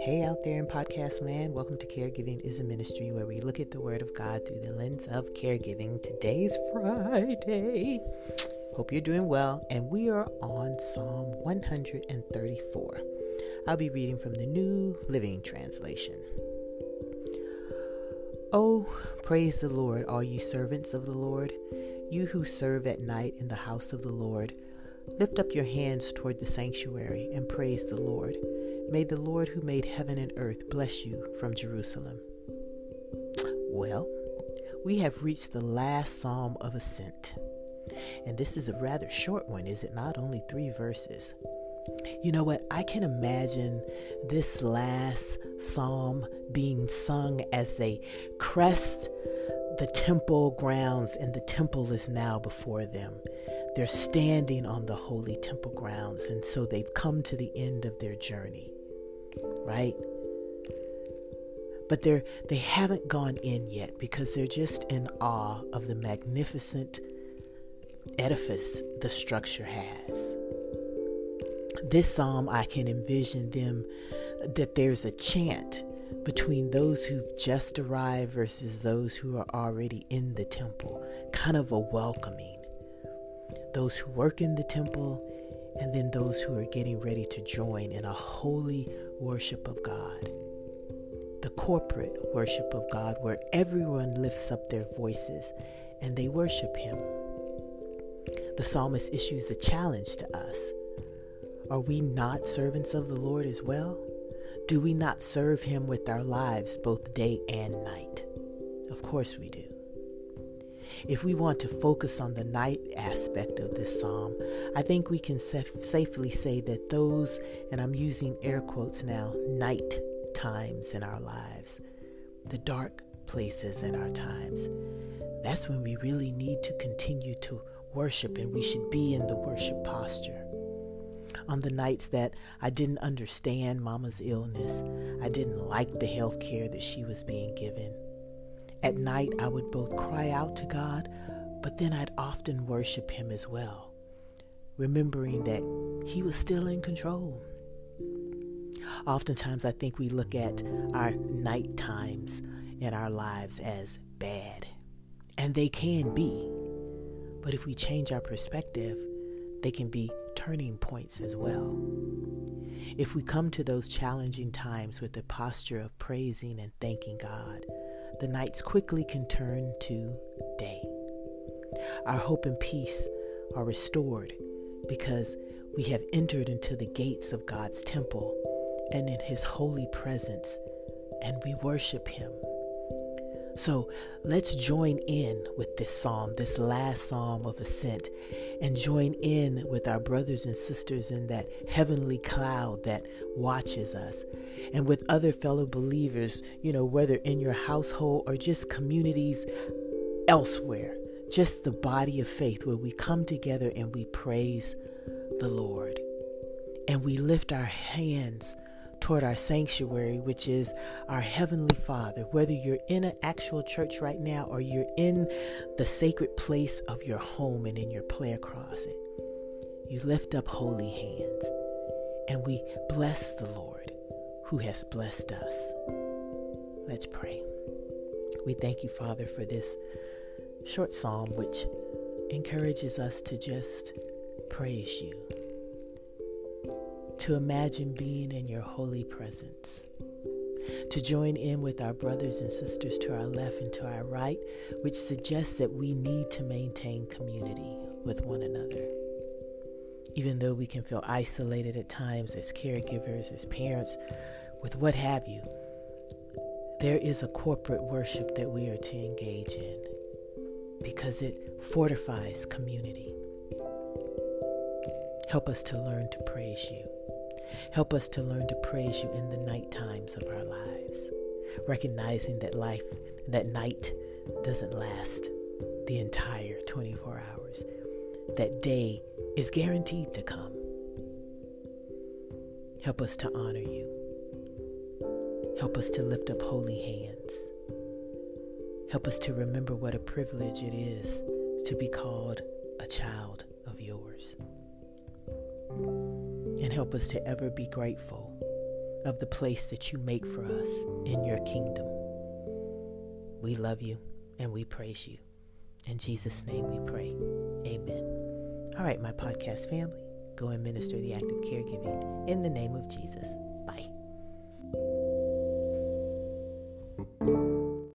Hey, out there in podcast land, welcome to Caregiving is a Ministry where we look at the Word of God through the lens of caregiving. Today's Friday. Hope you're doing well, and we are on Psalm 134. I'll be reading from the New Living Translation. Oh, praise the Lord, all you servants of the Lord, you who serve at night in the house of the Lord. Lift up your hands toward the sanctuary and praise the Lord. May the Lord who made heaven and earth bless you from Jerusalem. Well, we have reached the last psalm of ascent. And this is a rather short one, is it not? Only three verses. You know what? I can imagine this last psalm being sung as they crest the temple grounds, and the temple is now before them. They're standing on the holy temple grounds, and so they've come to the end of their journey right? But they're they haven't gone in yet because they're just in awe of the magnificent edifice the structure has. This psalm I can envision them that there's a chant between those who've just arrived versus those who are already in the temple, kind of a welcoming. Those who work in the temple and then those who are getting ready to join in a holy worship of God. The corporate worship of God, where everyone lifts up their voices and they worship Him. The psalmist issues a challenge to us. Are we not servants of the Lord as well? Do we not serve Him with our lives both day and night? Of course we do. If we want to focus on the night aspect of this psalm, I think we can saf- safely say that those, and I'm using air quotes now, night times in our lives, the dark places in our times, that's when we really need to continue to worship and we should be in the worship posture. On the nights that I didn't understand mama's illness, I didn't like the health care that she was being given. At night, I would both cry out to God, but then I'd often worship Him as well, remembering that He was still in control. Oftentimes, I think we look at our night times in our lives as bad, and they can be. But if we change our perspective, they can be turning points as well. If we come to those challenging times with the posture of praising and thanking God, the nights quickly can turn to day. Our hope and peace are restored because we have entered into the gates of God's temple and in His holy presence, and we worship Him. So let's join in with this psalm, this last psalm of ascent, and join in with our brothers and sisters in that heavenly cloud that watches us, and with other fellow believers, you know, whether in your household or just communities elsewhere, just the body of faith where we come together and we praise the Lord. And we lift our hands toward our sanctuary, which is our Heavenly Father. Whether you're in an actual church right now or you're in the sacred place of your home and in your prayer closet, you lift up holy hands and we bless the Lord who has blessed us. Let's pray. We thank you, Father, for this short psalm which encourages us to just praise you to imagine being in your holy presence, to join in with our brothers and sisters to our left and to our right, which suggests that we need to maintain community with one another. Even though we can feel isolated at times as caregivers, as parents, with what have you, there is a corporate worship that we are to engage in because it fortifies community. Help us to learn to praise you. Help us to learn to praise you in the night times of our lives, recognizing that life, that night doesn't last the entire 24 hours, that day is guaranteed to come. Help us to honor you. Help us to lift up holy hands. Help us to remember what a privilege it is to be called a child of yours and help us to ever be grateful of the place that you make for us in your kingdom. We love you and we praise you. In Jesus' name we pray. Amen. All right, my podcast family, go and minister the act of caregiving in the name of Jesus. Bye.